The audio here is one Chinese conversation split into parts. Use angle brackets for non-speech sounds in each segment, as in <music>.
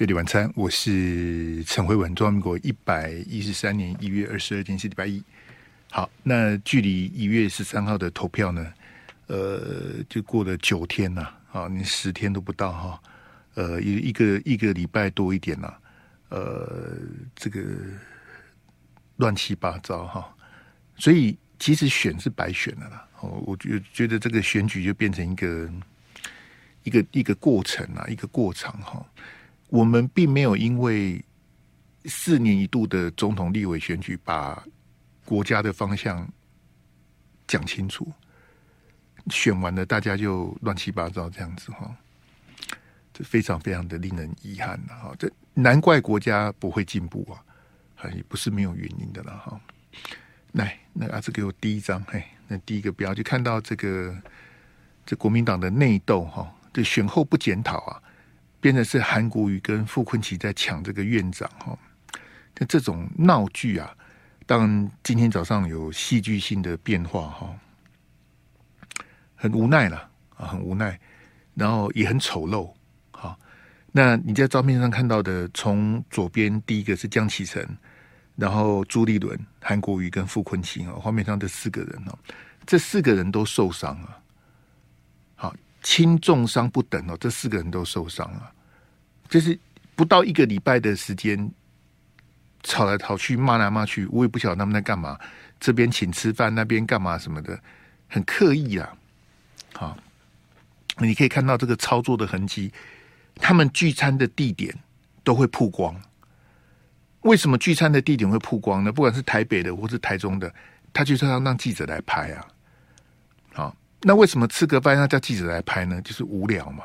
贝里晚餐，我是陈慧文，中华民国一百一十三年一月二十二天是礼拜一。好，那距离一月十三号的投票呢？呃，就过了九天呐，啊，你十天都不到哈，呃，一一个一个礼拜多一点呐，呃，这个乱七八糟哈，所以其实选是白选的啦。哦，我觉觉得这个选举就变成一个一个一个过程啊，一个过程哈。我们并没有因为四年一度的总统、立委选举，把国家的方向讲清楚，选完了大家就乱七八糟这样子哈，这非常非常的令人遗憾的哈。这难怪国家不会进步啊，也不是没有原因的了哈。来，那阿志给我第一张，嘿，那第一个标就看到这个这国民党的内斗哈，这选后不检讨啊。变成是韩国瑜跟傅昆萁在抢这个院长哈，那这种闹剧啊，当然今天早上有戏剧性的变化哈，很无奈了啊，很无奈，然后也很丑陋哈。那你在照片上看到的，从左边第一个是江启臣，然后朱立伦、韩国瑜跟傅昆萁啊，画面上这四个人哦，这四个人都受伤了。轻重伤不等哦，这四个人都受伤了，就是不到一个礼拜的时间，吵来吵去，骂来骂去，我也不晓得他们在干嘛。这边请吃饭，那边干嘛什么的，很刻意啊。好，你可以看到这个操作的痕迹，他们聚餐的地点都会曝光。为什么聚餐的地点会曝光呢？不管是台北的或是台中的，他就是要让记者来拍啊。那为什么吃个饭要叫记者来拍呢？就是无聊嘛，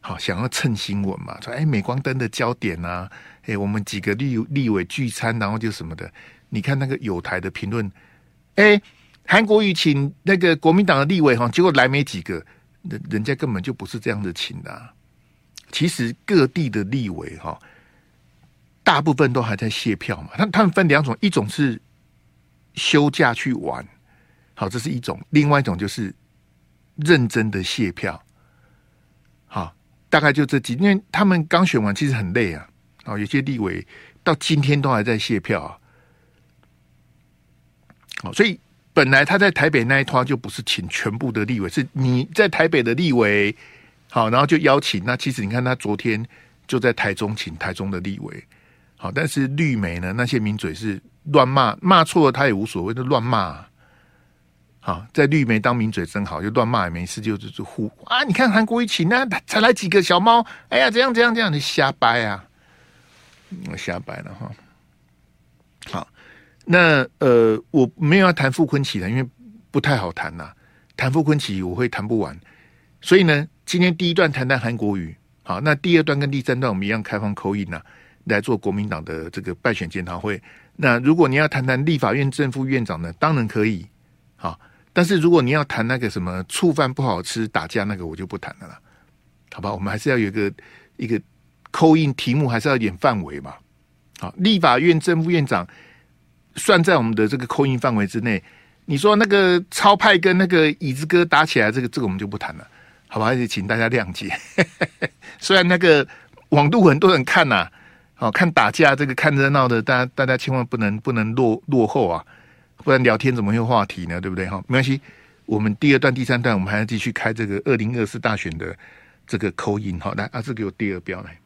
好想要蹭新闻嘛，说哎，镁光灯的焦点啊，哎，我们几个立立委聚餐，然后就什么的。你看那个有台的评论，哎，韩国瑜请那个国民党的立委哈，结果来没几个，人人家根本就不是这样的请的啊。其实各地的立委哈，大部分都还在谢票嘛。他他们分两种，一种是休假去玩。好，这是一种；另外一种就是认真的谢票。好，大概就这几，因为他们刚选完，其实很累啊。啊，有些立委到今天都还在谢票啊。好，所以本来他在台北那一摊就不是请全部的立委，是你在台北的立委。好，然后就邀请。那其实你看，他昨天就在台中请台中的立委。好，但是绿媒呢，那些名嘴是乱骂，骂错了他也无所谓的乱骂。好，在绿媒当名嘴真好，就乱骂也没事，就就是呼啊！你看韩国一起那才来几个小猫，哎呀，这样这样这样，你瞎掰啊！我瞎掰了哈。好，那呃，我没有要谈傅昆奇的，因为不太好谈呐。谈傅昆奇我会谈不完，所以呢，今天第一段谈谈韩国瑜。好，那第二段跟第三段我们一样开放 call in 呐，来做国民党的这个败选检讨会。那如果你要谈谈立法院正副院长呢，当然可以。但是如果你要谈那个什么醋饭不好吃打架那个，我就不谈了啦，好吧？我们还是要有一个一个扣印题目，还是要有点范围嘛。好，立法院正副院长算在我们的这个扣印范围之内。你说那个超派跟那个椅子哥打起来，这个这个我们就不谈了，好吧？还是请大家谅解。<laughs> 虽然那个网度很多人看呐，好看打架这个看热闹的，大家大家千万不能不能落落后啊。不然聊天怎么会有话题呢？对不对？哈，没关系。我们第二段、第三段，我们还要继续开这个二零二四大选的这个口音。好，来，阿志给我第二标来。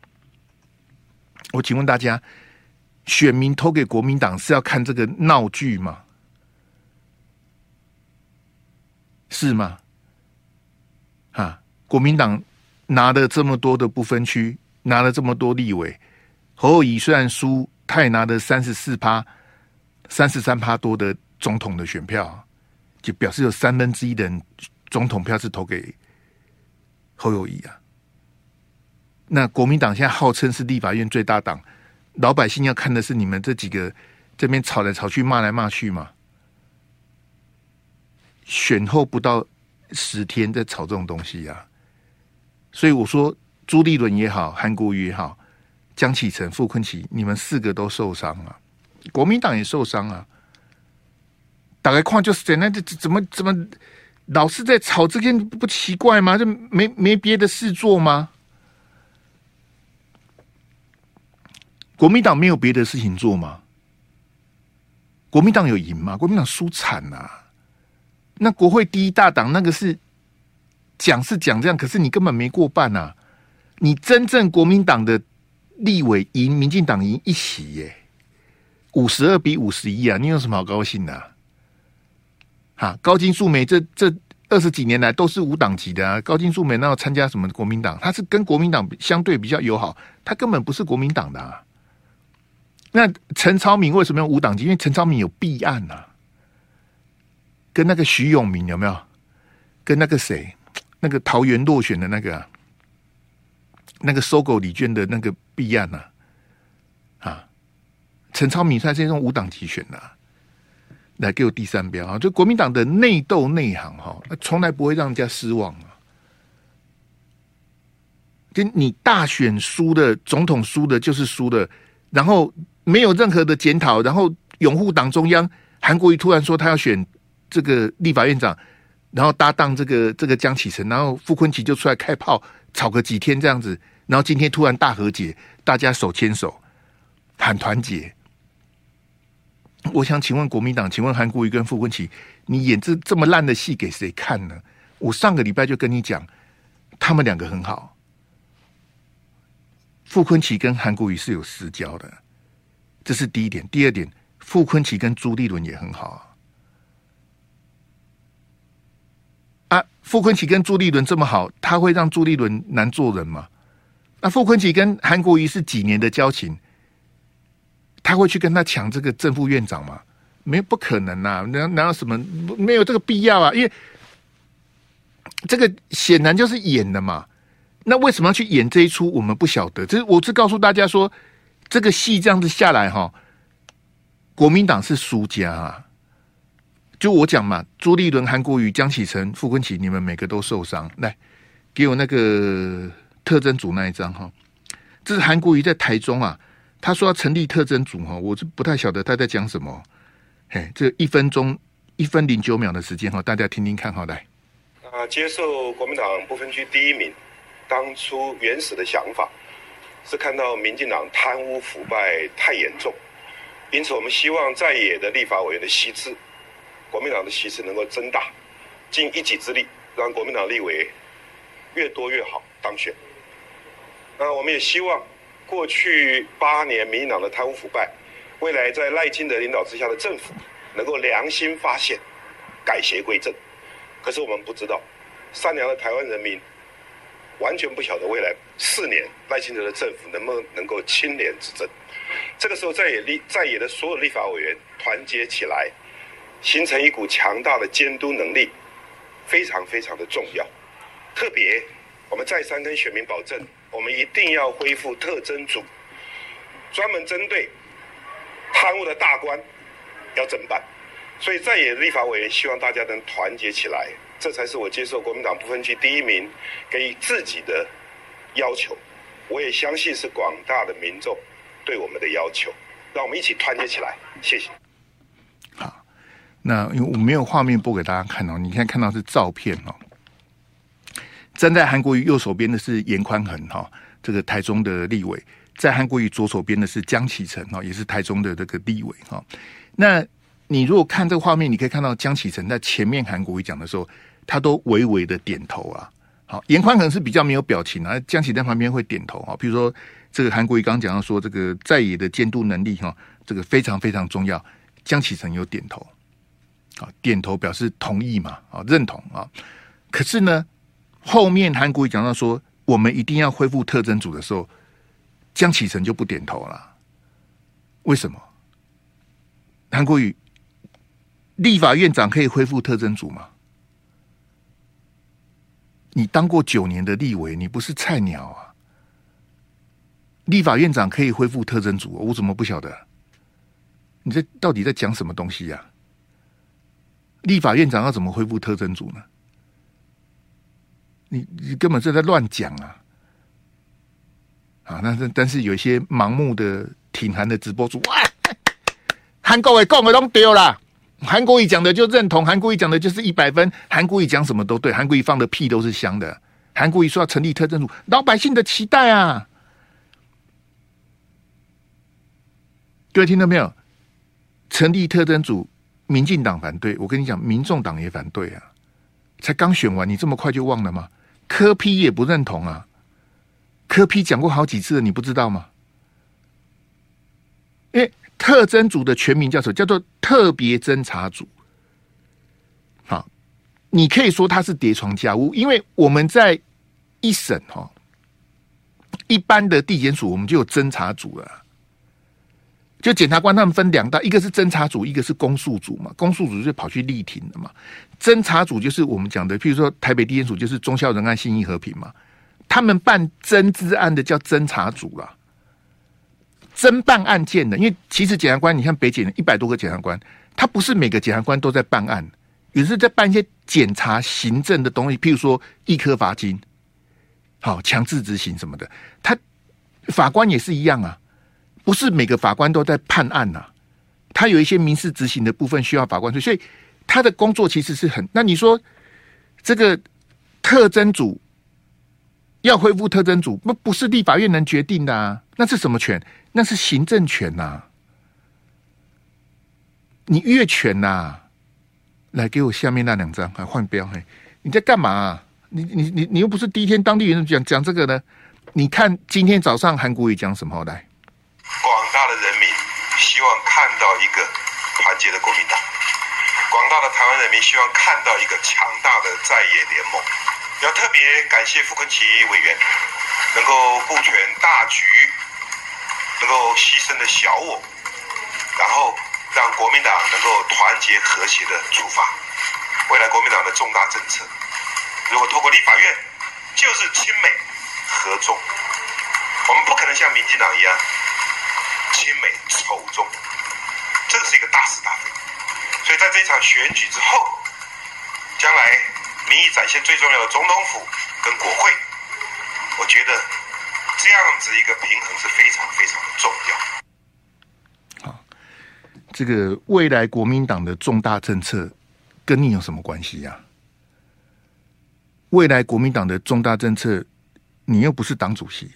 我请问大家，选民投给国民党是要看这个闹剧吗？是吗？啊，国民党拿了这么多的不分区，拿了这么多立委，侯友宜虽然输，他也拿了三十四趴、三十三趴多的。总统的选票，就表示有三分之一的人总统票是投给侯友宜啊。那国民党现在号称是立法院最大党，老百姓要看的是你们这几个这边吵来吵去、骂来骂去嘛。选后不到十天在吵这种东西啊，所以我说朱立伦也好，韩国瑜也好，江启臣、傅昆萁，你们四个都受伤了，国民党也受伤啊。打开框就是这样，这怎么怎么老是在吵这件不奇怪吗？就没没别的事做吗？国民党没有别的事情做吗？国民党有赢吗？国民党输惨呐！那国会第一大党那个是讲是讲这样，可是你根本没过半呐！你真正国民党的立委赢民进党赢一席耶，五十二比五十一啊！你有什么好高兴的？哈，高金素梅这这二十几年来都是无党籍的啊！高金素梅那要参加什么国民党？他是跟国民党相对比较友好，他根本不是国民党的啊。那陈超明为什么要无党籍？因为陈超明有弊案呐、啊，跟那个徐永明有没有？跟那个谁，那个桃园落选的那个、那个收购李娟的那个弊案呐，啊，陈超明算是那种无党籍选的、啊，来给我第三标啊！就国民党的内斗内行哈，从来不会让人家失望啊。就你大选输的，总统输的，就是输的，然后。没有任何的检讨，然后拥护党中央。韩国瑜突然说他要选这个立法院长，然后搭档这个这个江启臣，然后傅昆萁就出来开炮，吵个几天这样子，然后今天突然大和解，大家手牵手喊团结。我想请问国民党，请问韩国瑜跟傅昆萁，你演这这么烂的戏给谁看呢？我上个礼拜就跟你讲，他们两个很好，傅昆萁跟韩国瑜是有私交的。这是第一点，第二点，傅昆萁跟朱立伦也很好啊。啊，傅昆萁跟朱立伦这么好，他会让朱立伦难做人吗？那傅昆萁跟韩国瑜是几年的交情，他会去跟他抢这个正副院长吗？没，不可能啊！哪哪有什么没有这个必要啊？因为这个显然就是演的嘛。那为什么要去演这一出？我们不晓得。这是我是告诉大家说。这个戏这样子下来哈，国民党是输家啊！就我讲嘛，朱立伦、韩国瑜、江启臣、傅昆萁，你们每个都受伤。来，给我那个特征组那一张哈。这是韩国瑜在台中啊，他说要成立特征组哈，我是不太晓得他在讲什么。嘿，这一分钟一分零九秒的时间哈，大家听听看好来。啊，接受国民党不分区第一名，当初原始的想法。是看到民进党贪污腐败太严重，因此我们希望在野的立法委员的席次，国民党的席次能够增大，尽一己之力，让国民党立委越多越好当选。那我们也希望过去八年民进党的贪污腐败，未来在赖清德领导之下的政府能够良心发现，改邪归正。可是我们不知道，善良的台湾人民。完全不晓得未来四年赖清德的政府能不能够清廉执政。这个时候，在野立在野的所有立法委员团结起来，形成一股强大的监督能力，非常非常的重要。特别，我们再三跟选民保证，我们一定要恢复特侦组，专门针对贪污的大官要侦办。所以，在野立法委员希望大家能团结起来。这才是我接受国民党不分区第一名给自己的要求，我也相信是广大的民众对我们的要求，让我们一起团结起来。谢谢。好，那因为我没有画面播给大家看哦，你现在看到是照片哦。站在韩国瑜右手边的是颜宽恒哈，这个台中的立委；在韩国瑜左手边的是江启臣哈，也是台中的这个立委哈。那你如果看这个画面，你可以看到江启臣在前面韩国瑜讲的时候，他都微微的点头啊。好，颜宽恒是比较没有表情啊，江启在旁边会点头啊。比如说这个韩国瑜刚刚讲到说，这个在野的监督能力哈，这个非常非常重要。江启臣有点头，啊，点头表示同意嘛，啊，认同啊。可是呢，后面韩国瑜讲到说，我们一定要恢复特征组的时候，江启臣就不点头了。为什么？韩国瑜。立法院长可以恢复特征组吗？你当过九年的立委，你不是菜鸟啊！立法院长可以恢复特征组，我怎么不晓得？你这到底在讲什么东西呀？立法院长要怎么恢复特征组呢？你你根本是在乱讲啊！啊，那是但是有一些盲目的挺韩的直播主，哇，韩国瑜讲的都对啦。韩国瑜讲的就认同，韩国瑜讲的就是一百分，韩国瑜讲什么都对，韩国瑜放的屁都是香的。韩国瑜说要成立特侦组，老百姓的期待啊！各位听到没有？成立特侦组，民进党反对，我跟你讲，民众党也反对啊！才刚选完，你这么快就忘了吗？柯批也不认同啊！柯批讲过好几次了，你不知道吗？哎特征组的全名叫什么？叫做特别侦查组。好，你可以说它是叠床架屋，因为我们在一审哈，一般的地检署我们就有侦查组了。就检察官他们分两大，一个是侦查组，一个是公诉组嘛。公诉组就跑去力挺的嘛。侦查组就是我们讲的，譬如说台北地检署就是忠孝仁爱信义和平嘛。他们办侦资案的叫侦查组啦，侦办案件的。因为其实检察官，你看北检一百多个检察官，他不是每个检察官都在办案，有时在办一些检察行政的东西，譬如说易科罚金，好强制执行什么的。他法官也是一样啊。不是每个法官都在判案呐、他有一些民事执行的部分需要法官去，所以他的工作其实是很。那你说这个特征组要恢复特征组，那不是立法院能决定的啊？那是什么权？那是行政权呐、你越权呐、来给我下面那两张，还换标嘿！你在干嘛、啊？你你你你又不是第一天当地人讲讲这个呢？你看今天早上韩国语讲什么来？广大的人民希望看到一个团结的国民党，广大的台湾人民希望看到一个强大的在野联盟。要特别感谢傅崐萁委员，能够顾全大局，能够牺牲的小我，然后让国民党能够团结和谐的出发。未来国民党的重大政策，如果透过立法院，就是亲美合众。我们不可能像民进党一样。亲美仇中，这是一个大是大非，所以在这场选举之后，将来民意展现最重要的总统府跟国会，我觉得这样子一个平衡是非常非常的重要。好，这个未来国民党的重大政策跟你有什么关系呀？未来国民党的重大政策，你又不是党主席。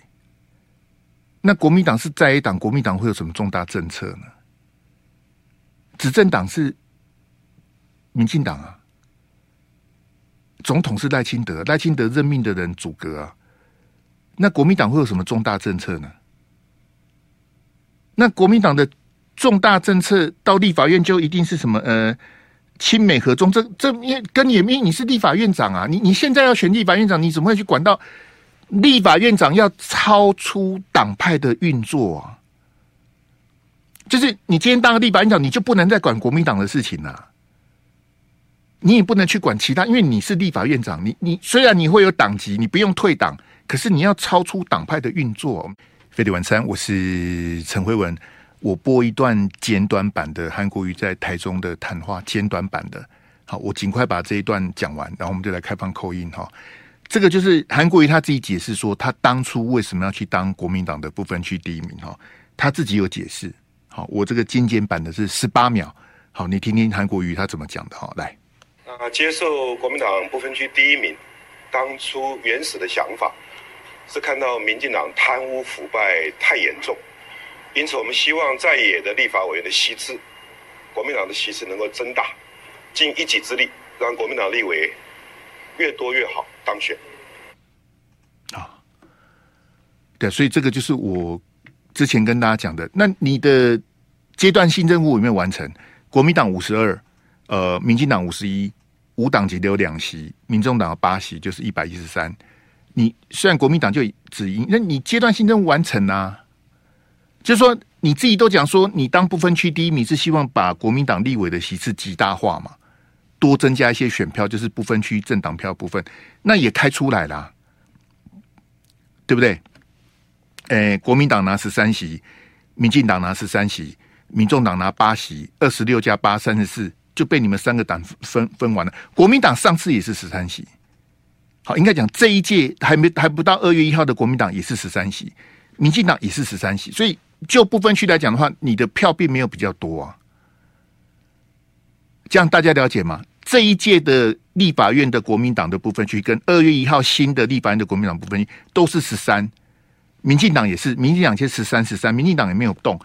那国民党是在野党，国民党会有什么重大政策呢？执政党是民进党啊，总统是赖清德，赖清德任命的人组阁啊。那国民党会有什么重大政策呢？那国民党的重大政策到立法院就一定是什么？呃，亲美合中，这这因跟你因你是立法院长啊，你你现在要选立法院长，你怎么会去管到？立法院长要超出党派的运作啊，就是你今天当了立法院长，你就不能再管国民党的事情了，你也不能去管其他，因为你是立法院长，你你虽然你会有党籍，你不用退党，可是你要超出党派的运作。飞碟晚餐，我是陈辉文，我播一段简短版的韩国瑜在台中的谈话，简短版的，好，我尽快把这一段讲完，然后我们就来开放扣音哈。这个就是韩国瑜他自己解释说，他当初为什么要去当国民党的不分区第一名哈，他自己有解释。好，我这个精简版的是十八秒，好，你听听韩国瑜他怎么讲的哈。来，啊，接受国民党不分区第一名，当初原始的想法是看到民进党贪污腐败太严重，因此我们希望在野的立法委员的席次，国民党的席次能够增大，尽一己之力，让国民党立委越多越好。当选啊，对，所以这个就是我之前跟大家讲的。那你的阶段性任务有没有完成？国民党五十二，呃，民进党五十一，无党籍留两席，民众党八席，就是一百一十三。你虽然国民党就只赢，那你阶段性任务完成啊？就是说你自己都讲说，你当不分区第一名是希望把国民党立委的席次极大化嘛？多增加一些选票，就是不分区政党票部分，那也开出来了，对不对？诶，国民党拿十三席，民进党拿十三席，民众党拿八席，二十六加八三十四，就被你们三个党分分完了。国民党上次也是十三席，好，应该讲这一届还没还不到二月一号的国民党也是十三席，民进党也是十三席，所以就不分区来讲的话，你的票并没有比较多啊。这样大家了解吗？这一届的立法院的国民党的部分区，跟二月一号新的立法院的国民党部分区都是十三，民进党也是，民进党先十三十三，民进党也没有动。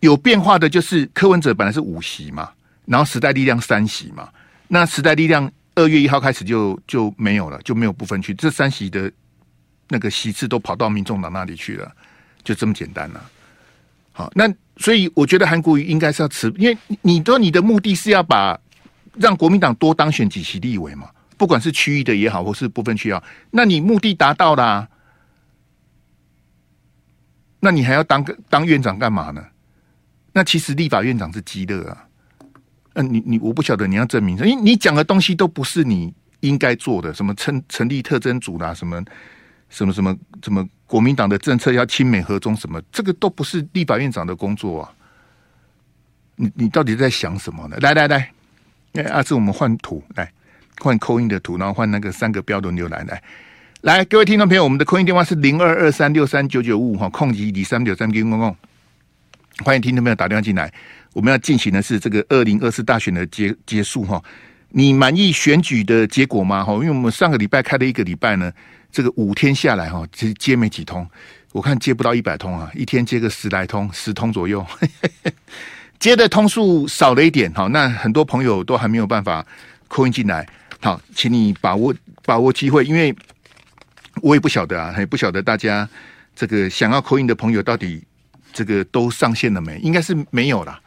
有变化的就是柯文哲本来是五席嘛，然后时代力量三席嘛，那时代力量二月一号开始就就没有了，就没有部分区，这三席的那个席次都跑到民众党那里去了，就这么简单了、好，那所以我觉得韩国瑜应该是要辞，因为你说你的目的是要把让国民党多当选几席立委嘛，不管是区域的也好，或是部分区啊，那你目的达到了、那你还要当个当院长干嘛呢？那其实立法院长是鸡肋啊！嗯、你你我不晓得你要证明，因为你讲的东西都不是你应该做的，什么成成立特征组啦，什么什么什么什么国民党的政策要亲美和中，什么这个都不是立法院长的工作啊！你你到底在想什么呢？来来来，哎，阿志，我们换图来换 call in 的图，然后换那个三个标轮流来来来，各位听众朋友，我们的 call in 电话是零二二三六三九九五五哈，空级李三九三零公共。欢迎听众朋友打电话进来，我们要进行的是这个二零二四大选的结结束哈。你满意选举的结果吗？哈，因为我们上个礼拜开了一个礼拜呢，这个五天下来哈，其实接没几通，我看接不到一百通啊，一天接个十来通，十通左右，<laughs> 接的通数少了一点哈。那很多朋友都还没有办法扣音进来，好，请你把握把握机会，因为我也不晓得啊，也不晓得大家这个想要扣音的朋友到底。这个都上线了没？应该是没有了，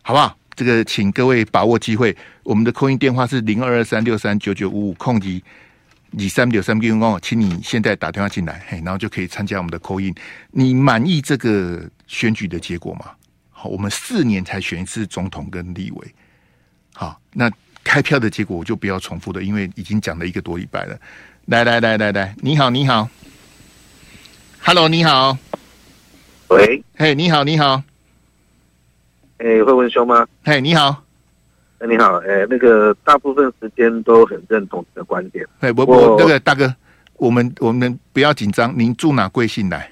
好不好？这个请各位把握机会。我们的扣音电话是零二二三六三九九五五空级二三六三零哦，请你现在打电话进来，嘿，然后就可以参加我们的 call in。你满意这个选举的结果吗？好，我们四年才选一次总统跟立委。好，那开票的结果我就不要重复了，因为已经讲了一个多礼拜了。来来来来来，你好，你好，Hello，你好。喂，嘿，你好，你好，哎，慧文兄吗？嘿，你好，哎，你好，哎，那个大部分时间都很认同你的观点。哎，我我那个大哥，我们我们不要紧张，您住哪贵姓来？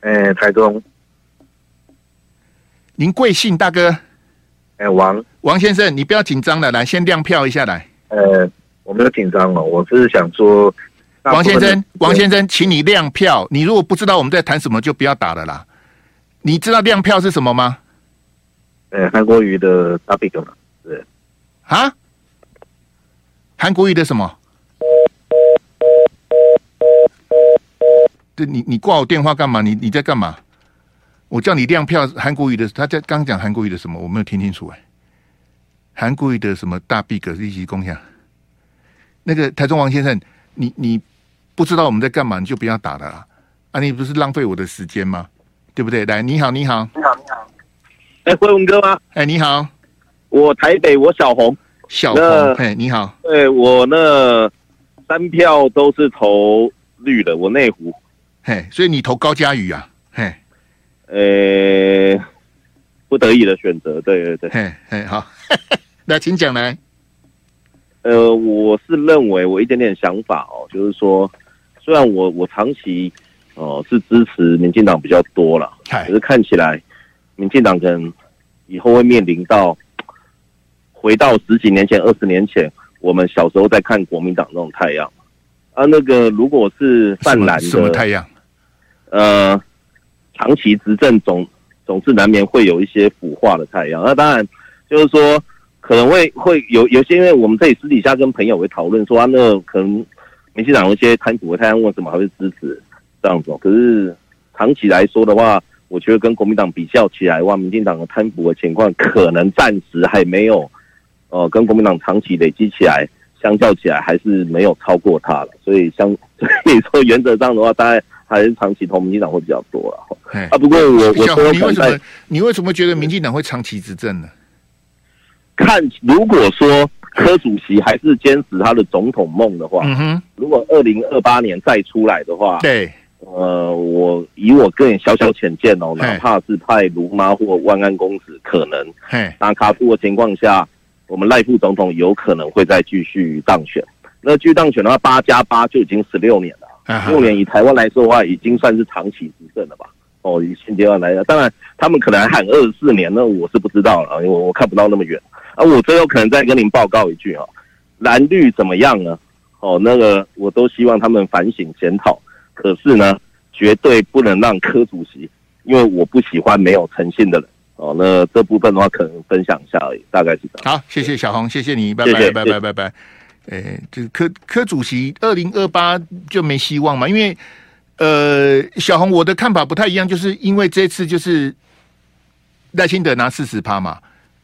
哎，台中。您贵姓大哥？哎，王王先生，你不要紧张了，来先亮票一下来。呃，我没有紧张哦，我是想说，王先生，王先生，请你亮票。你如果不知道我们在谈什么，就不要打了啦。你知道亮票是什么吗？呃，韩国瑜的大 big 嘛，是啊？韩国瑜的什么？对，你你挂我电话干嘛？你你在干嘛？我叫你亮票，韩国瑜的，他在刚讲韩国瑜的什么？我没有听清楚哎。韩国瑜的什么大 big 立即共享？那个台中王先生，你你不知道我们在干嘛，你就不要打了啦。啊，你不是浪费我的时间吗？对不对？来，你好，你好，你好，你好。哎，辉文哥吗？哎，你好，我台北，我小红，小红，哎，你好。对，我那三票都是投绿的，我内湖。嘿，所以你投高嘉瑜啊？嘿，呃，不得已的选择，对对对。嘿，嘿，好，<laughs> 那，请讲来。呃，我是认为我一点点想法哦，就是说，虽然我我长期。哦，是支持民进党比较多了，可是看起来，民进党可能以后会面临到回到十几年前、二十年前，我们小时候在看国民党那种太阳啊。那个如果是泛蓝的什么太阳？呃，长期执政总总是难免会有一些腐化的太阳。那当然就是说可能会会有有些，因为我们这里私底下跟朋友会讨论说啊，那可能民进党有一些贪腐的太阳，为什么还会支持？这样子，可是长期来说的话，我觉得跟国民党比较起来的话，民进党的贪腐的情况可能暂时还没有，呃，跟国民党长期累积起来相较起来，还是没有超过他了。所以相所以说原则上的话，大概还是长期投民进党会比较多了。啊，不过我我说你为什么你为什么觉得民进党会长期执政呢？看如果说柯主席还是坚持他的总统梦的话，嗯哼，如果二零二八年再出来的话，对。呃，我以我个人小小浅见哦，哪怕是派卢妈或万安公子，可能打卡住的情况下，我们赖副总统有可能会再继续当选。那继续当选的话，八加八就已经十六年了。六年以台湾来说的话，已经算是长期执政了吧？哦，以现阶段来讲，当然他们可能还喊二十四年，那我是不知道了，因为我我看不到那么远。啊，我最后可能再跟您报告一句哦，蓝绿怎么样呢？哦，那个我都希望他们反省检讨。可是呢，绝对不能让柯主席，因为我不喜欢没有诚信的人哦，那这部分的话，可能分享一下而已，大概是这样。好，谢谢小红，谢谢你，拜拜拜，拜拜。哎，这柯柯主席，二零二八就没希望嘛？因为呃，小红，我的看法不太一样，就是因为这次就是赖清德拿四十趴嘛，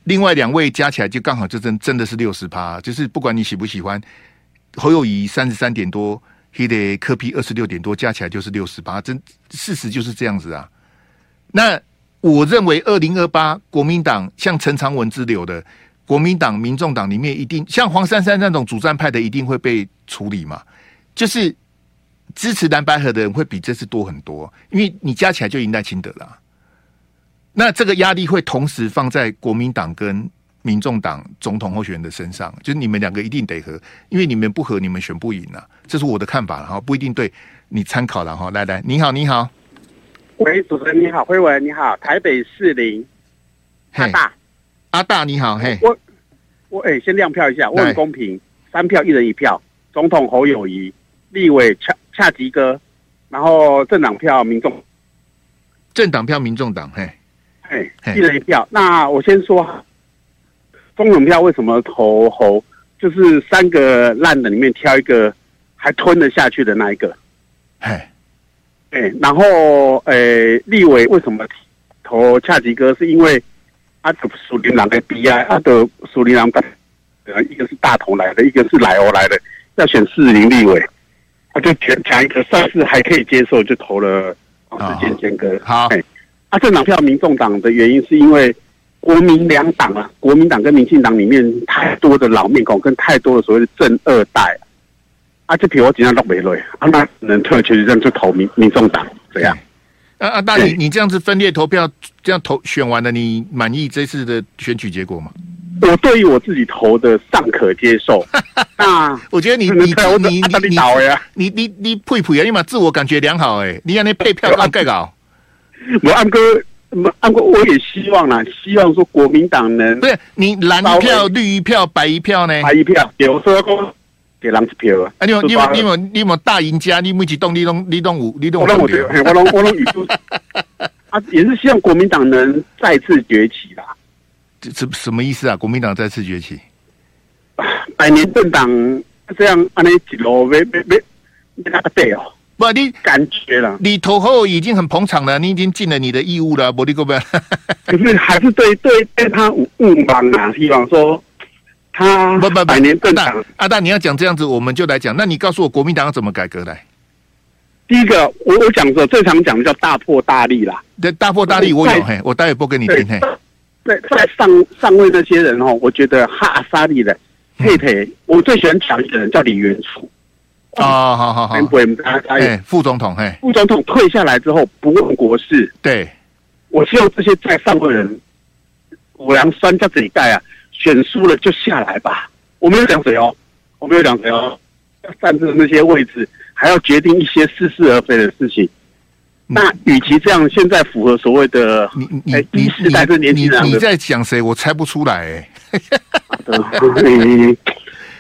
另外两位加起来就刚好就真真的是六十趴，就是不管你喜不喜欢，侯友谊三十三点多，黑的柯 P 二十六点多，加起来就是六十八，真事实就是这样子啊。那我认为二零二八国民党像陈长文之流的。国民党、民众党里面一定像黄珊珊那种主战派的，一定会被处理嘛？就是支持蓝白河的人会比这次多很多，因为你加起来就赢赖清德了。那这个压力会同时放在国民党跟民众党总统候选人的身上，就是你们两个一定得和，因为你们不和，你们选不赢啊。这是我的看法哈，不一定对，你参考了哈。来来，你好，你好，喂，主持人你好，辉文你好，台北市林大大。阿大你好，嘿，我我哎、欸，先亮票一下，我很公平，三票一人一票，总统侯友谊，立委恰恰吉哥，然后政党票民众，政党票民众党，嘿，嘿，一人一票。那我先说，总统票为什么投侯？就是三个烂的里面挑一个还吞得下去的那一个，嘿，哎，然后哎、欸，立委为什么投恰吉哥？是因为。啊，属林郎的 B I，啊，的苏林郎的，一个是大同来的，一个是莱欧来的，要选四林立委，他就选讲一个算是还可以接受，就投了王世坚坚哥。好，哎，啊，政党票民众党的原因是因为国民两党啊，国民党跟民进党里面太多的老面孔，跟太多的所谓的正二代，啊，就比如我今天都没累，啊，那只能退去，这样就投民民众党这样。啊啊！大你你这样子分裂投票，这样投选完了，你满意这次的选举结果吗？我对于我自己投的尚可接受。<laughs> 那我觉得你你你你你倒呀！你你你配配啊！你嘛自我感觉良好哎！你让那配票按盖搞。我安哥，安哥，我也希望啦，希望说国民党能不是你蓝一票、绿一票、白一票呢？白一票，比如说公。给人一票啊！啊，你有你有你有你有大赢家，你每几栋你都你都有你都有。我我我我我 <laughs> 啊，也是希望国民党能再次崛起啦。这什什么意思啊？国民党再次崛起？百年政党这样按你几罗没没没没那个对哦。不，你感觉了，你投后已经很捧场了，你已经尽了你的义务了，不，你够不？可是还是对对对他误帮啊，希望说。他不不不，百年政党阿大，你要讲这样子，我们就来讲。那你告诉我，国民党要怎么改革来？第一个，我我讲的最常讲的叫大破大立啦。对，大破大立我有嘿，我待会播给你听嘿。对，在上上位那些人哦，我觉得哈沙利的佩佩，我最喜欢讲一个人叫李元簇。哦，好好好，哎，副总统嘿，副总统退下来之后不问国事。对，我希望这些在上位人五粮酸叫这一代啊。选输了就下来吧，我没有讲谁哦，我没有讲谁哦，要站在那些位置，还要决定一些似是而非的事情。嗯、那与其这样，现在符合所谓的你你你你你你在讲谁？我猜不出来哎。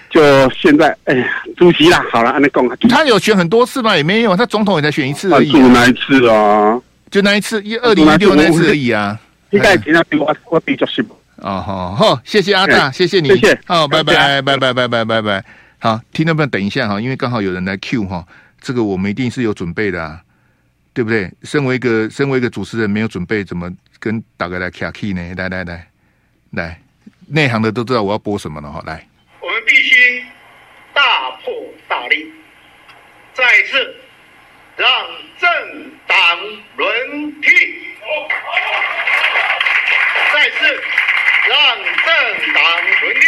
就现在哎呀，主席啦，好了，按你讲，他有选很多次吗？也没有，他总统也才选一次而已、啊。就那一次啊，就那一次，一二零一六那一次而已啊。应该其他比我我比较幸哦，好，好，谢谢阿大，谢谢你，谢谢，好，拜拜，拜拜，拜拜，拜拜，好，听到没有？等一下哈，因为刚好有人来 Q 哈，这个我们一定是有准备的，啊，对不对？身为一个身为一个主持人，没有准备，怎么跟大家来卡 key 呢？来来来来，内行的都知道我要播什么了哈，来，我们必须大破大立，再次让政党轮替，再次。让政党轮替，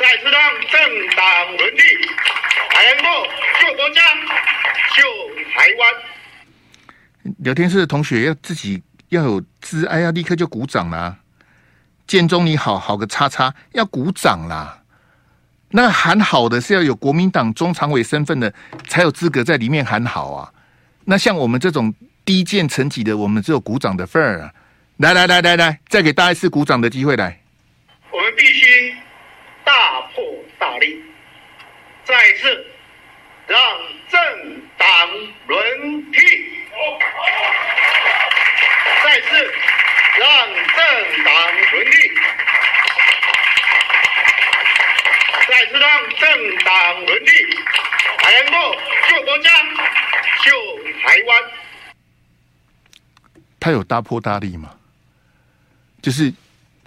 再次让政党轮替，才能够救国家、救台湾。聊天室的同学要自己要有自爱，要立刻就鼓掌啦！建中你好好个叉叉，要鼓掌啦！那喊好的是要有国民党中常委身份的，才有资格在里面喊好啊！那像我们这种。低贱层级的，我们只有鼓掌的份儿啊！来来来来来，再给大家一次鼓掌的机会来。我们必须大破大立，再次让政党轮替。再次让政党轮替，再次让政党轮替，还能够救国家、救台湾。他有大破大立吗？就是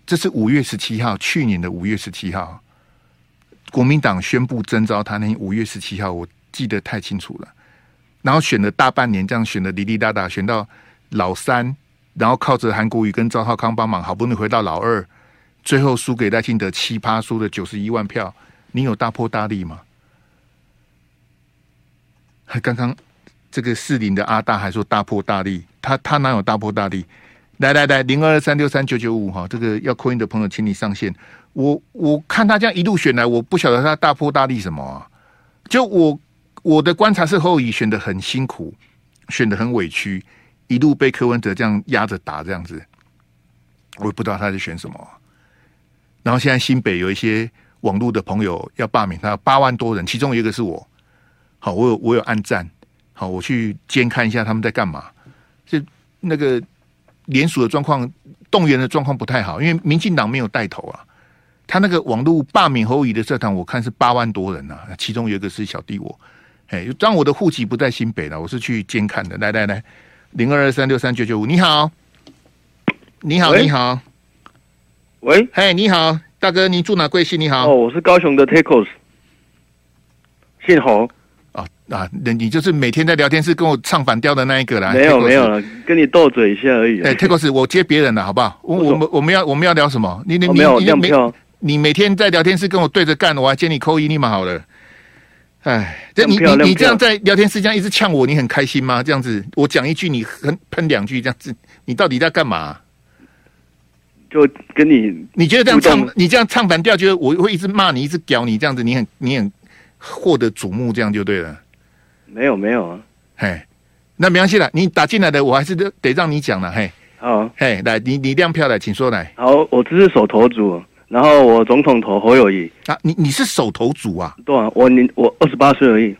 这是五月十七号，去年的五月十七号，国民党宣布征召他那五月十七号，我记得太清楚了。然后选了大半年，这样选的滴滴答答，选到老三，然后靠着韩国瑜跟赵浩康帮忙，好不容易回到老二，最后输给赖清德七趴，输了九十一万票。你有大破大立吗？还刚刚这个士林的阿大还说大破大立，他他哪有大破大立？来来来，零二二三六三九九五哈，这个要扣音的朋友，请你上线。我我看他这样一路选来，我不晓得他大破大立什么啊？就我。我的观察是侯友选的很辛苦，选的很委屈，一路被柯文哲这样压着打，这样子，我也不知道他在选什么。然后现在新北有一些网络的朋友要罢免他，八万多人，其中一个是我。好，我有我有按赞，好，我去监看一下他们在干嘛。就那个联署的状况、动员的状况不太好，因为民进党没有带头啊。他那个网络罢免侯友宜的社团，我看是八万多人啊，其中有一个是小弟我。哎，当我的户籍不在新北了，我是去监看的。来来来，零二二三六三九九五，你好，你好，你好，喂，嘿，你好，大哥，你住哪贵姓？你好，哦，我是高雄的 Takos，姓侯。啊啊，那你就是每天在聊天室跟我唱反调的那一个啦？没有没有了，跟你斗嘴一下而已。哎，Takos，我接别人了，好不好？我我们我们要我们要聊什么？你你没有你你每天在聊天室跟我对着干，我还接你扣一，你蛮好了。哎，这你你你这样在聊天室这样一直呛我，你很开心吗？这样子，我讲一句，你很喷两句，这样子，你到底在干嘛？就跟你，你觉得这样唱，你这样唱反调，觉得我会一直骂你，一直屌你，这样子，你很你很获得瞩目，这样就对了。没有没有啊，嘿，那没关系了，你打进来的，我还是得得让你讲了，嘿，好，嘿，来，你你亮票来，请说来。好，我这是手头组。然后我总统投侯友谊啊，你你是手头组啊？对啊，我你我二十八岁而已。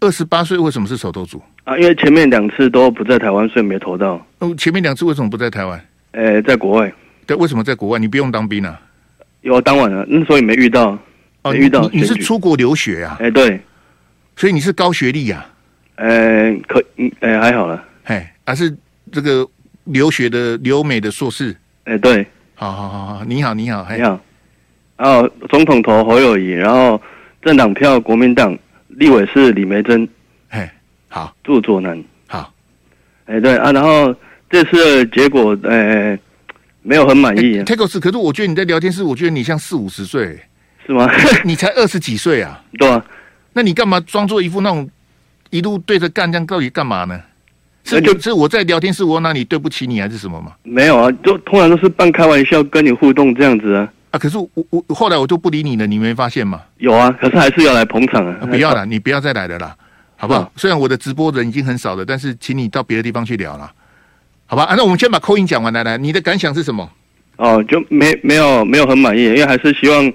二十八岁为什么是手头组啊？因为前面两次都不在台湾，所以没投到。哦，前面两次为什么不在台湾？诶，在国外。对，为什么在国外？你不用当兵啊？有当完了，那时候也没遇到。哦，遇到你。你是出国留学啊？诶，对。所以你是高学历呀？诶，可诶还好了。嘿，还是这个留学的留美的硕士？哎，对。好好好好，你好你好，你好。然后总统投侯友谊，然后政党票国民党立委是李梅珍，嘿，好，住左南，好，哎对啊，然后这次的结果，哎，没有很满意。Takos，可是我觉得你在聊天室，我觉得你像四五十岁，是吗？<laughs> 你才二十几岁啊？对啊，那你干嘛装作一副那种一路对着干，这样到底干嘛呢？是就是我在聊天室，我哪里对不起你还是什么吗？没有啊，就通常都是半开玩笑跟你互动这样子啊。啊！可是我我后来我就不理你了，你没发现吗？有啊，可是还是要来捧场啊！啊不要了，你不要再来了啦，好不好？嗯、虽然我的直播人已经很少了，但是请你到别的地方去聊了，好吧？啊，那我们先把扣音讲完来，来，你的感想是什么？哦，就没没有没有很满意，因为还是希望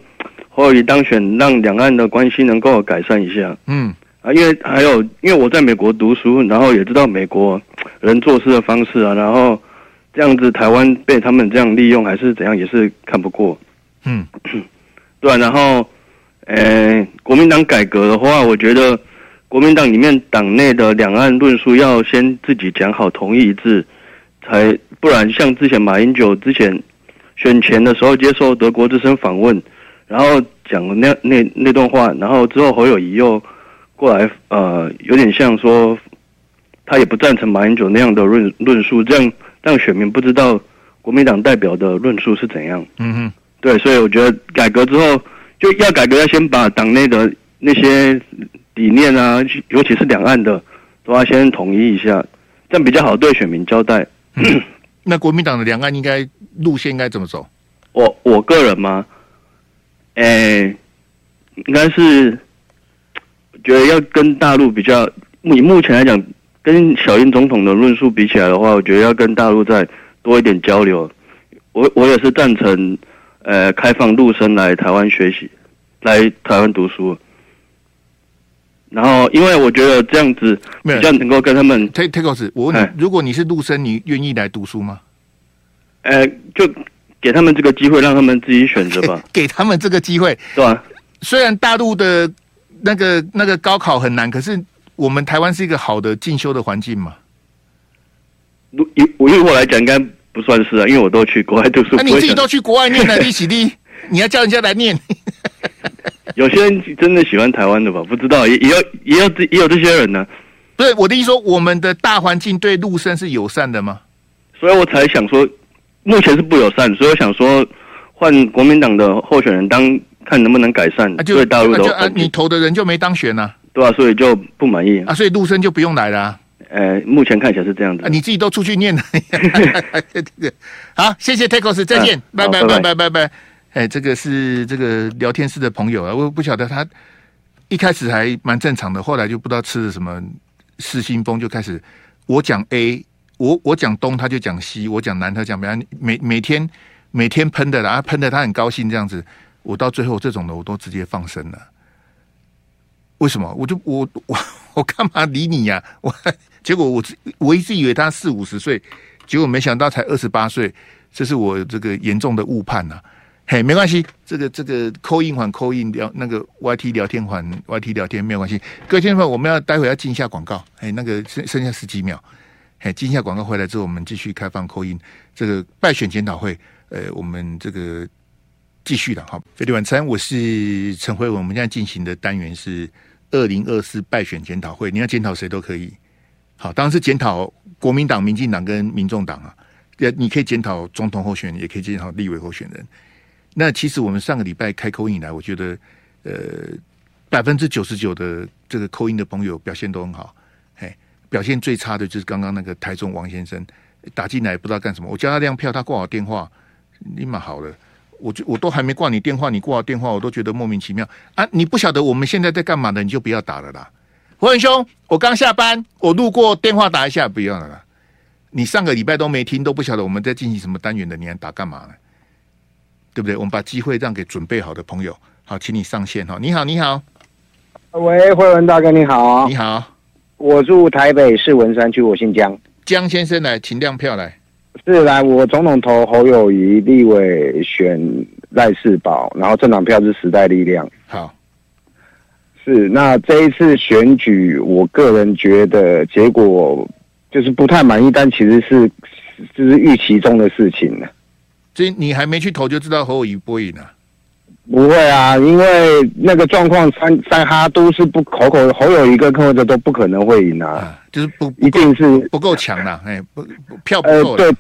侯友宜当选，让两岸的关系能够改善一下。嗯啊，因为还有，因为我在美国读书，然后也知道美国人做事的方式啊，然后这样子台湾被他们这样利用还是怎样，也是看不过。嗯，<coughs> 对、啊，然后，呃，国民党改革的话，我觉得国民党里面党内的两岸论述要先自己讲好，同一一致，才不然像之前马英九之前选前的时候接受德国之声访问，然后讲那那那段话，然后之后侯友谊又过来，呃，有点像说他也不赞成马英九那样的论论述，这样让选民不知道国民党代表的论述是怎样。嗯哼。对，所以我觉得改革之后就要改革，要先把党内的那些理念啊，尤其是两岸的，都要先统一一下，这样比较好对选民交代。嗯、<coughs> 那国民党的两岸应该路线应该怎么走？我我个人吗？诶，应该是觉得要跟大陆比较，以目前来讲，跟小英总统的论述比起来的话，我觉得要跟大陆再多一点交流。我我也是赞成。呃，开放陆生来台湾学习，来台湾读书。然后，因为我觉得这样子比较能够跟他们。t a k e t a k e 我问你，如果你是陆生，你愿意来读书吗？呃，就给他们这个机会，让他们自己选择吧。<laughs> 给他们这个机会，对吧？虽然大陆的那个那个高考很难，可是我们台湾是一个好的进修的环境嘛。以我以我来讲，应该不算是啊，因为我都去国外读书。那你自己都去国外念了，<laughs> 你起立，你要叫人家来念。<laughs> 有些人真的喜欢台湾的吧？不知道，也也有也有也有这些人呢。不是我的意思说，我们的大环境对陆生是友善的吗？所以我才想说，目前是不友善，所以我想说换国民党的候选人当，看能不能改善。对大陆的、啊就啊，你投的人就没当选啊，对啊，所以就不满意啊，所以陆生就不用来了、啊。呃，目前看起来是这样子。啊，你自己都出去念了。<laughs> 好，谢谢 Tacos，再见，拜拜拜拜拜拜。哎，这个是这个聊天室的朋友啊，我不晓得他一开始还蛮正常的，后来就不知道吃了什么失心疯，就开始我讲 A，我我讲东，他就讲西，我讲南，他讲北，每每天每天喷的啦，喷的他很高兴这样子，我到最后这种的我都直接放生了。为什么？我就我我 <laughs> 我干嘛理你呀、啊？我结果我我一直以为他四五十岁，结果没想到才二十八岁，这是我这个严重的误判呐、嘿，没关系，这个这个 call in 还 call in 聊那个 YT 聊天还 YT 聊天没有关系。各位听众朋友，我们要待会要进一下广告，嘿，那个剩剩下十几秒，嘿，进一下广告回来之后，我们继续开放扣音这个败选检讨会，呃，我们这个继续的哈。飞利晚餐，我是陈辉文，我们现在进行的单元是二零二四败选检讨会，你要检讨谁都可以，好，当然是检讨国民党、民进党跟民众党啊，呃，你可以检讨总统候选人，也可以检讨立委候选人。那其实我们上个礼拜开 call in 以来，我觉得呃百分之九十九的这个扣音的朋友表现都很好，表现最差的就是刚刚那个台中王先生打进来不知道干什么，我叫他亮票，他挂我电话，立马好了，我就我都还没挂你电话，你挂我电话，我都觉得莫名其妙啊！你不晓得我们现在在干嘛的，你就不要打了啦。胡文兄，我刚下班，我路过电话打一下，不要了啦。你上个礼拜都没听，都不晓得我们在进行什么单元的，你还打干嘛呢？对不对？我们把机会让给准备好的朋友。好，请你上线哈。你好，你好。喂，慧文大哥，你好。你好，我住台北市文山区，我姓江。江先生来，请亮票来。是来，我总统投侯友谊，立委选赖世宝，然后政党票是时代力量。好。是，那这一次选举，我个人觉得结果就是不太满意，但其实是就是预期中的事情呢。所以你还没去投就知道侯友谊不会赢啊？不会啊，因为那个状况三三哈都是不口口侯有一个或者都不可能会赢啊，啊，就是不，不一定是不够强啦，哎，不票不够，呃，对，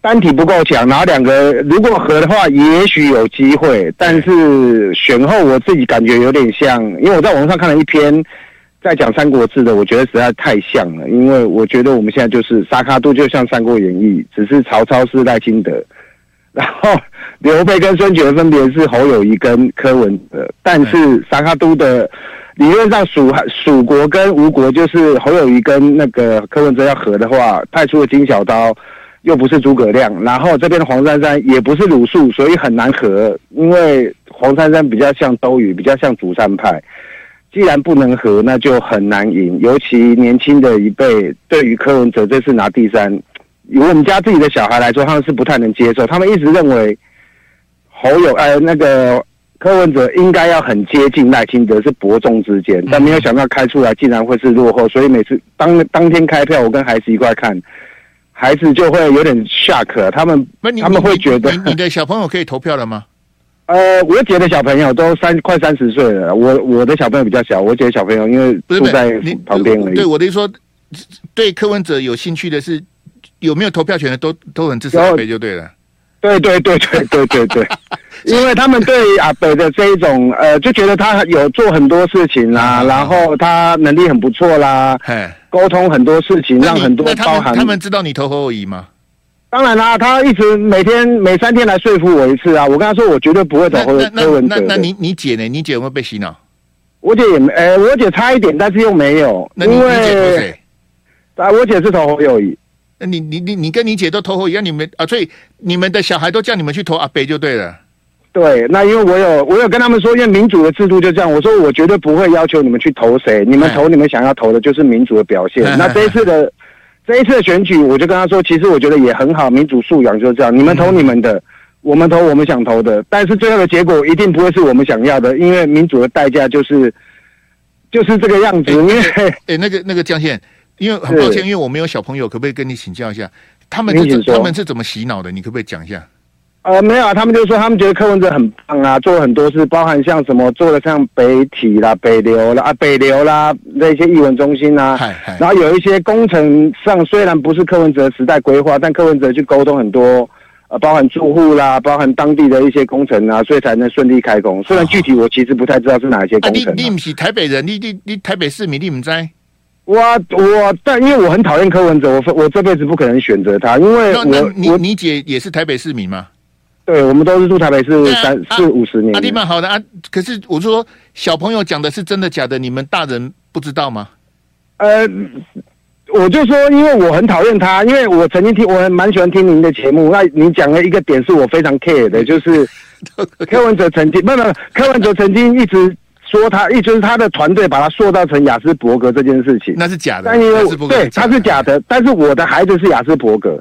单体不够强，然后两个如果合的话，也许有机会，但是选后我自己感觉有点像，因为我在网上看了一篇在讲《三国志》的，我觉得实在太像了，因为我觉得我们现在就是沙卡都就像《三国演义》，只是曹操是赖清德。然后刘备跟孙权分别是侯友谊跟柯文哲，但是沙卡都的理论上蜀蜀国跟吴国就是侯友谊跟那个柯文哲要和的话，派出了金小刀，又不是诸葛亮，然后这边的黄珊珊也不是鲁肃，所以很难和，因为黄珊珊比较像周瑜，比较像主战派，既然不能和，那就很难赢，尤其年轻的一辈对于柯文哲这次拿第三。以我们家自己的小孩来说，他们是不太能接受。他们一直认为侯友呃那个柯文哲应该要很接近赖清德，是伯仲之间，但没有想到开出来竟然会是落后。所以每次当当天开票，我跟孩子一块看，孩子就会有点 shock。他们他们会觉得你，你，的小朋友可以投票了吗？<laughs> 呃，我姐的小朋友都三快三十岁了，我我的小朋友比较小，我姐的小朋友因为住在旁边而已。对我的意思说，对柯文哲有兴趣的是。有没有投票权的都都很支持就对了，对对对对对对对，<laughs> 因为他们对阿北的这一种呃，就觉得他有做很多事情啦，然后他能力很不错啦，沟通很多事情，让很多包含。他们知道你投侯友宜吗？当然啦，他一直每天每三天来说服我一次啊。我跟他说，我绝对不会投侯柯文哲。那那你你姐呢？你姐有没有被洗脑？我姐也没，呃，我姐差一点，但是又没有。那你姐投谁？啊，我姐是投侯友宜。那你你你你跟你姐都投侯一样，你们啊，所以你们的小孩都叫你们去投阿北就对了。对，那因为我有我有跟他们说，因为民主的制度就这样，我说我绝对不会要求你们去投谁，你们投你们想要投的，就是民主的表现。那这一次的这一次的选举，我就跟他说，其实我觉得也很好，民主素养就是这样，你们投你们的，嗯、我们投我们想投的，但是最后的结果一定不会是我们想要的，因为民主的代价就是就是这个样子。因为那个那个江宪，因为很抱歉，因为我没有小朋友，可不可以跟你请教一下，他们是他们是怎么洗脑的？你可不可以讲一下？呃，没有啊，他们就说他们觉得柯文哲很棒啊，做了很多事，包含像什么做了像北体啦、北流啦、啊北流啦那些艺文中心啊，然后有一些工程上虽然不是柯文哲时代规划，但柯文哲去沟通很多，呃，包含住户啦，包含当地的一些工程啊，所以才能顺利开工。虽然具体我其实不太知道是哪一些工程啊。啊、你你不是台北人，你你你台北市民，你不知道？我我但因为我很讨厌柯文哲，我我这辈子不可能选择他，因为我你你姐也是台北市民吗？对，我们都是住台北市三四五十年。阿弟蛮好的啊。可是我说，小朋友讲的是真的假的？你们大人不知道吗？呃，我就说，因为我很讨厌他，因为我曾经听，我还蛮喜欢听您的节目。那你讲了一个点是我非常 care 的，就是 <laughs> 柯文哲曾经，不不，柯文哲曾经一直说他，一就是他的团队把他塑造成雅斯伯格这件事情，那是假的。但因为对，他是假的，但是我的孩子是雅斯伯格。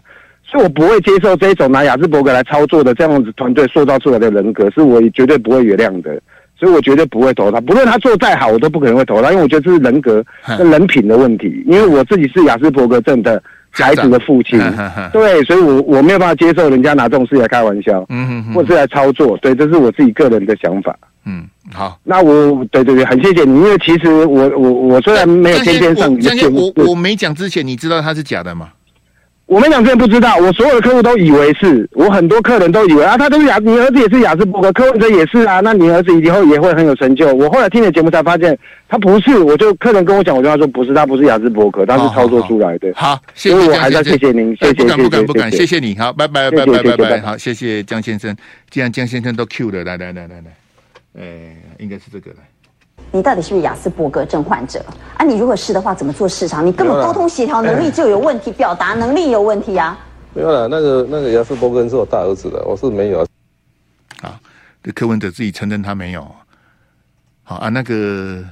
所以我不会接受这种拿雅斯伯格来操作的这样子团队塑造出来的人格，是我绝对不会原谅的。所以我绝对不会投他，不论他做再好，我都不可能会投他，因为我觉得这是人格 <laughs> 跟人品的问题。因为我自己是雅斯伯格症的 <laughs> 孩子的父亲，<laughs> 对，所以我我没有办法接受人家拿这种事来开玩笑，嗯嗯，或者是来操作。对，这是我自己个人的想法。嗯，好，那我对对对，很谢谢你，因为其实我我我虽然没有天天上你的节目，我我没讲之前，你知道他是假的吗？我们讲之前不知道，我所有的客户都以为是，我很多客人都以为啊，他都是雅，你儿子也是雅思伯格，柯文哲也是啊，那你儿子以后也会很有成就。我后来听了节目才发现，他不是，我就客人跟我讲，我就他说不是，他不是雅思伯格，他是操作出来的。好，好，好，谢谢，所以我还是要谢谢您，谢谢，不敢不敢不敢，谢谢你，好，拜拜拜拜拜拜，好，谢谢江先生，既然江先生都 Q 了，来来来来来，呃，应该是这个来。你到底是不是亚斯伯格症患者啊？你如果是的话，怎么做市场？你根本沟通协调能力就有问题，表达能力有问题啊！<laughs> 没有啦，那个那个亚斯伯格是我大儿子的，我是没有。啊，这柯文哲自己承认他没有。好啊，那个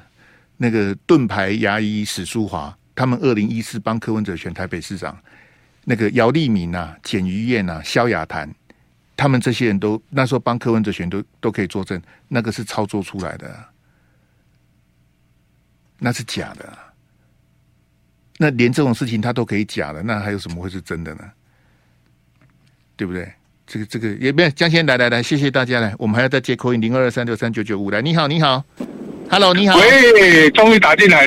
那个盾牌牙医史书华，他们二零一四帮柯文哲选台北市长，那个姚立明啊、简于晏啊、萧亚谈，他们这些人都那时候帮柯文哲选都都可以作证，那个是操作出来的。那是假的，那连这种事情他都可以假的，那还有什么会是真的呢？对不对？这个这个也没有。江先来来来，谢谢大家来，我们还要再接 call 零二二三六三九九五来。你好，你好，Hello，你好。喂，终于打进来，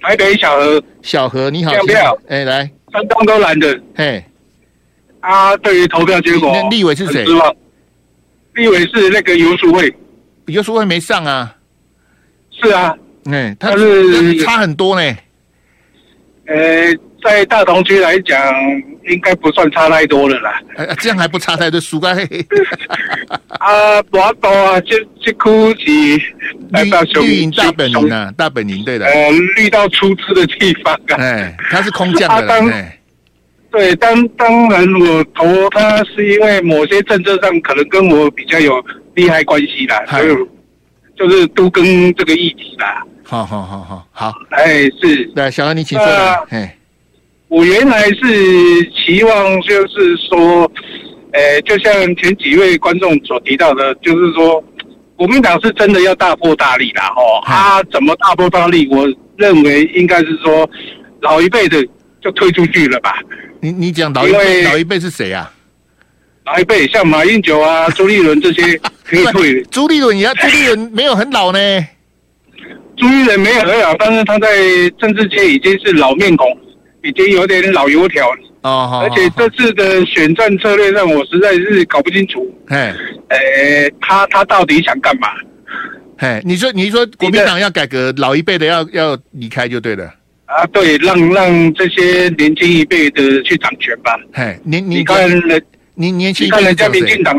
台北小何，小何你好，要不要？哎，来，三张都蓝的。嘿，啊，对于投票结果，那立委是谁？立委是那个游淑慧，游淑慧没上啊？是啊。哎，他是差很多呢。呃，在大同区来讲，应该不算差太多了啦。哎，这样还不差太多，输该。<laughs> 啊，多多啊，这这区是绿绿营大本营啊，大本营对的。呃，绿到出资的地方啊。哎，他是空降的。哎，对，当当然我投他是因为某些政策上可能跟我比较有利害关系啦，还有就是都跟这个议题啦。好好好好好，哎，是，来，小安你请坐。哎，我原来是期望就是说，哎，就像前几位观众所提到的，就是说，国民党是真的要大破大立啦，哦，他怎么大破大立？我认为应该是说，老一辈的就退出去了吧。你你讲老一辈，老一辈是谁啊？老一辈像马英九啊、<laughs> 朱立伦这些可以退。朱立伦也要，朱立伦没有很老呢。朱立伦没有很老，但是他在政治界已经是老面孔，已经有点老油条了。哦，而且这次的选战策略让我实在是搞不清楚。哎，哎，他他到底想干嘛？哎，你说你说国民党要改革，老一辈的要要离开就对了。啊，对，让让这些年轻一辈的去掌权吧。嘿，你你看人，你年轻一辈，你看人家民进党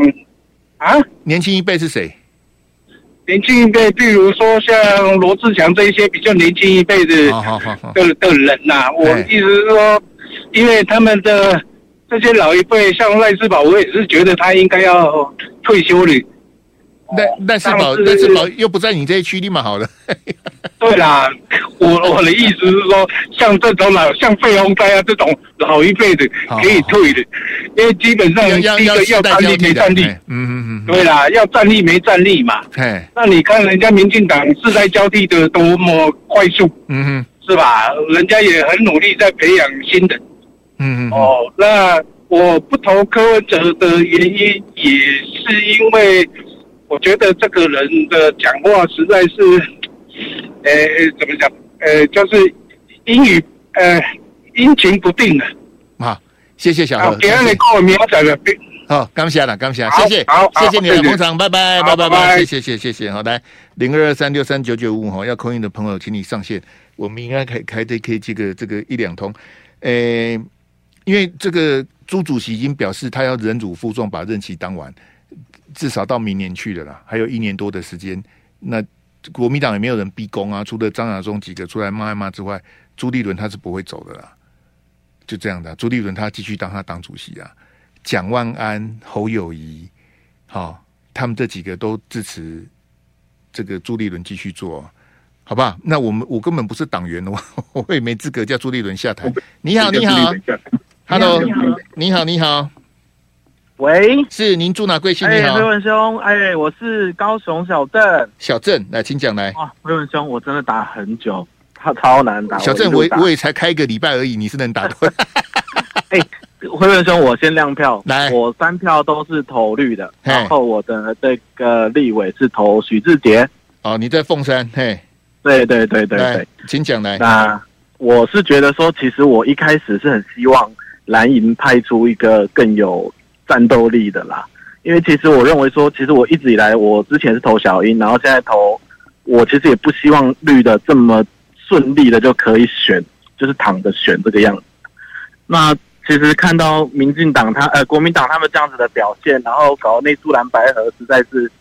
啊，年轻一辈是谁？年轻一辈，比如说像罗志祥这一些比较年轻一辈的的的人呐、啊，我意思是说，因为他们的这些老一辈，像赖世宝，我也是觉得他应该要退休了。赖赖士葆，赖士葆又不在你这一区，立马好了。<laughs> 对啦，我我的意思是说，像这种老像费鸿泰啊这种老一辈的可以退的，因为基本上第一个要战力没战力，嗯嗯嗯，对啦，要战力没战力嘛。那你看人家民进党世代交替的多么快速，嗯嗯，是吧？人家也很努力在培养新的，嗯嗯。哦，那我不投柯文哲的原因也是因为。我觉得这个人的讲话实在是，呃，怎么讲？呃，就是英语，呃，阴晴不定的。好，谢谢小何。别人跟我描讲的。好，感谢了，感谢，谢谢，好，谢谢你的捧场，拜拜，拜拜拜，谢谢，谢谢，谢谢。好，来零二二三六三九九五哈，要扣音的朋友，请你上线。我们应该开开的可以这个这个一两通，呃，因为这个朱主席已经表示他要忍辱负重，把任期当完。至少到明年去的啦，还有一年多的时间。那国民党也没有人逼宫啊，除了张亚中几个出来骂一骂之外，朱立伦他是不会走的啦。就这样的，朱立伦他继续当他党主席啊。蒋万安、侯友谊，好、哦，他们这几个都支持这个朱立伦继续做，好不好？那我们我根本不是党员哦，<laughs> 我也没资格叫朱立伦下台。你好，你好，Hello，你好，你好。喂，是您住哪贵姓？你好，辉文兄，哎，我是高雄小郑。小郑，来，请讲来。哇，辉文兄，我真的打很久，他超难打。小郑，我我也才开一个礼拜而已，你是能打的。<laughs> 哎，辉文兄，我先亮票，来，我三票都是投绿的，然后我的这个立委是投许志杰。哦，你在凤山，嘿，对对对对对，请讲来。那我是觉得说，其实我一开始是很希望蓝营派出一个更有。战斗力的啦，因为其实我认为说，其实我一直以来，我之前是投小英，然后现在投，我其实也不希望绿的这么顺利的就可以选，就是躺着选这个样子。那其实看到民进党他呃国民党他们这样子的表现，然后搞内苏蓝白合，实在是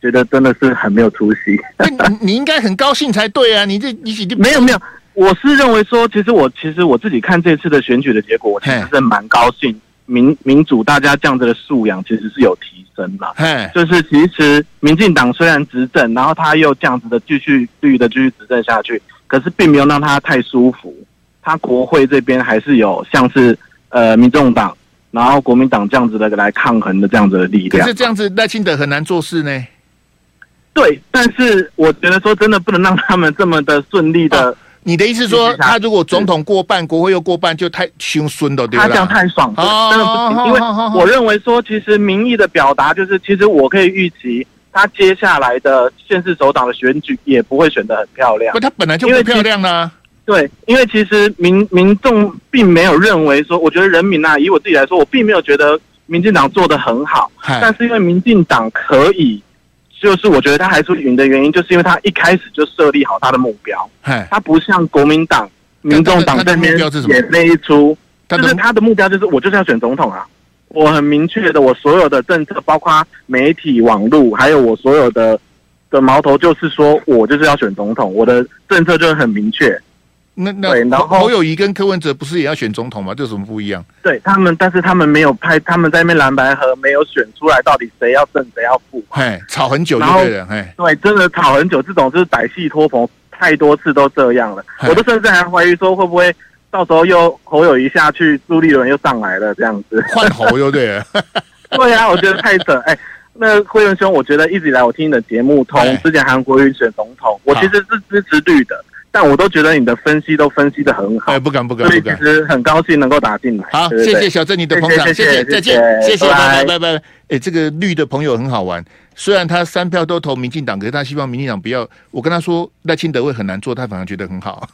觉得真的是很没有出息。你你应该很高兴才对啊！你这你你没有没有，我是认为说，其实我其实我自己看这次的选举的结果，我其实是蛮高兴。民民主，大家这样子的素养其实是有提升的。嘿，就是其实民进党虽然执政，然后他又这样子的继续绿的继续执政下去，可是并没有让他太舒服。他国会这边还是有像是呃民众党，然后国民党这样子的来抗衡的这样子的力量。可是这样子赖清德很难做事呢。对，但是我觉得说真的不能让他们这么的顺利的。啊你的意思说，他如果总统过半，国会又过半，就太凶孙了，对吧？他这样太爽了，真的不行。因为我认为说，其实民意的表达就是，其实我可以预期，他接下来的县市首长的选举也不会选得很漂亮。不，他本来就不漂亮啊。对，因为其实民民众并没有认为说，我觉得人民啊，以我自己来说，我并没有觉得民进党做得很好，但是因为民进党可以。就是我觉得他还是赢的原因，就是因为他一开始就设立好他的目标，他不像国民党、民众党那边演那一出，就是他的目标就是我就是要选总统啊！我很明确的，我所有的政策，包括媒体、网络，还有我所有的的矛头，就是说我就是要选总统，我的政策就是很明确。那那对，然后侯友谊跟柯文哲不是也要选总统吗？这有什么不一样？对他们，但是他们没有派，他们在那边蓝白合没有选出来，到底谁要胜谁要负？嘿，吵很久就对了，嘿，对，真的吵很久，这种就是歹戏拖棚，太多次都这样了。我都甚至还怀疑说，会不会到时候又侯友谊下去，朱立伦又上来了这样子，<laughs> 换侯又对了。<laughs> 对啊，我觉得太扯。哎，那辉文兄，我觉得一直以来我听你的节目，从之前韩国瑜选总统，我其实是支持绿的。但我都觉得你的分析都分析的很好，哎，不敢不敢不敢，其实很高兴能够打进来。好，谢谢小郑你的捧场，谢谢，谢谢，再见，谢谢，拜拜拜拜。哎，这个绿的朋友很好玩，虽然他三票都投民进党，可是他希望民进党不要。我跟他说赖清德会很难做，他反而觉得很好。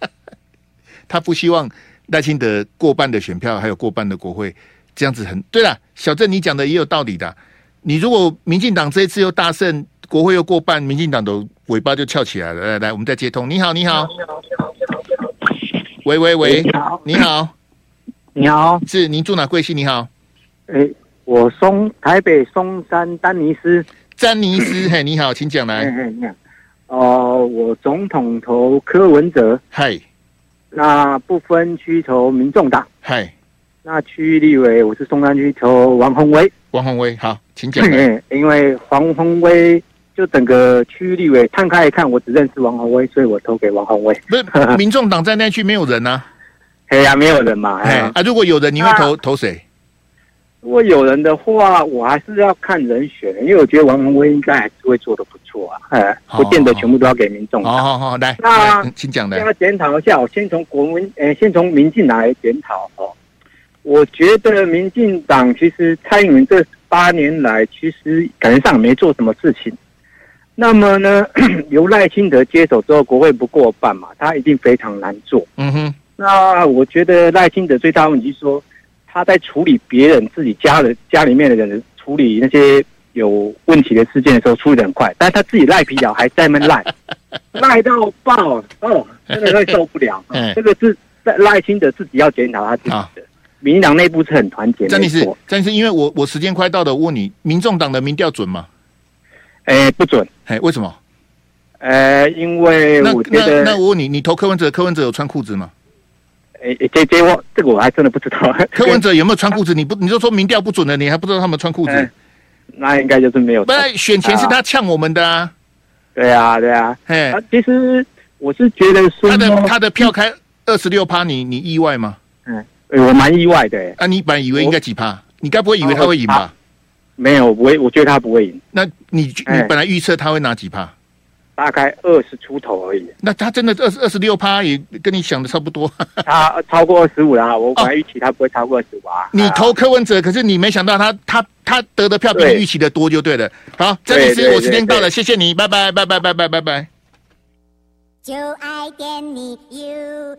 <laughs> 他不希望赖清德过半的选票，还有过半的国会，这样子很对了。小郑你讲的也有道理的。你如果民进党这一次又大胜，国会又过半，民进党的尾巴就翘起来了。来来，我们再接通。你好，你好。喂喂喂，你好，你好，你好，是您住哪贵姓？你好，哎，我松台北松山丹尼斯，詹尼斯，<clears throat> 嘿，你好，请讲来。你好，哦，我总统投柯文哲，嗨，那不分区投民众党，嗨，那区域立委我是松山区投王宏威。王宏威，好，请讲。因为黄鸿薇就整个区域立委摊开一看，我只认识王宏威，所以我投给王宏威。不是，<laughs> 民众党在那区没有人啊。哎呀，没有人嘛。哎啊，如果有人，你会投投谁？如果有人的话，我还是要看人选，因为我觉得王宏威应该还是会做的不错啊。哎，不见得全部都要给民众。好好好，来，那请讲的。要检讨一下，我先从国民，呃，先从民进党来检讨哦。我觉得民进党其实蔡英文这八年来，其实感觉上没做什么事情。那么呢，<clears throat> 由赖清德接手之后，国会不过半嘛，他一定非常难做。嗯哼。那我觉得赖清德最大问题是说，他在处理别人自己家人家里面的人处理那些有问题的事件的时候，处理得很快，但是他自己赖皮条还在那赖，<laughs> 赖到爆哦，真的会受不了。嗯，<laughs> 这个是在赖清德自己要检讨他自己的。民进党内部是很团结，詹女士，但是因为我我时间快到了，我问你，民众党的民调准吗？哎，不准。哎，为什么？呃，因为我觉得那，那我问你，你投柯文哲，柯文哲有穿裤子吗？哎哎，这这我这个我还真的不知道。柯文 <laughs> 哲有没有穿裤子？你不，你就说民调不准了，你还不知道他们穿裤子？那应该就是没有。不然选前是他呛我们的啊。对啊，对啊。哎，其实我是觉得说，他的他的票开二十六趴，你你意外吗？嗯，我蛮意外的。啊，你本来以为应该几趴？你该不会以为他会赢吧？没有，不会，我觉得他不会赢。那你你本来预测他会拿几趴？大概二十出头而已。那他真的二十二十六趴，也跟你想的差不多。<laughs> 他超过二十五啦，我本来预期他不会超过二十五啊。你投柯文哲，可是你没想到他他他得的票比你预期的多，就对了。好，詹律师，我时间到了，谢谢你，拜拜拜拜拜拜拜拜。就爱点你 UFO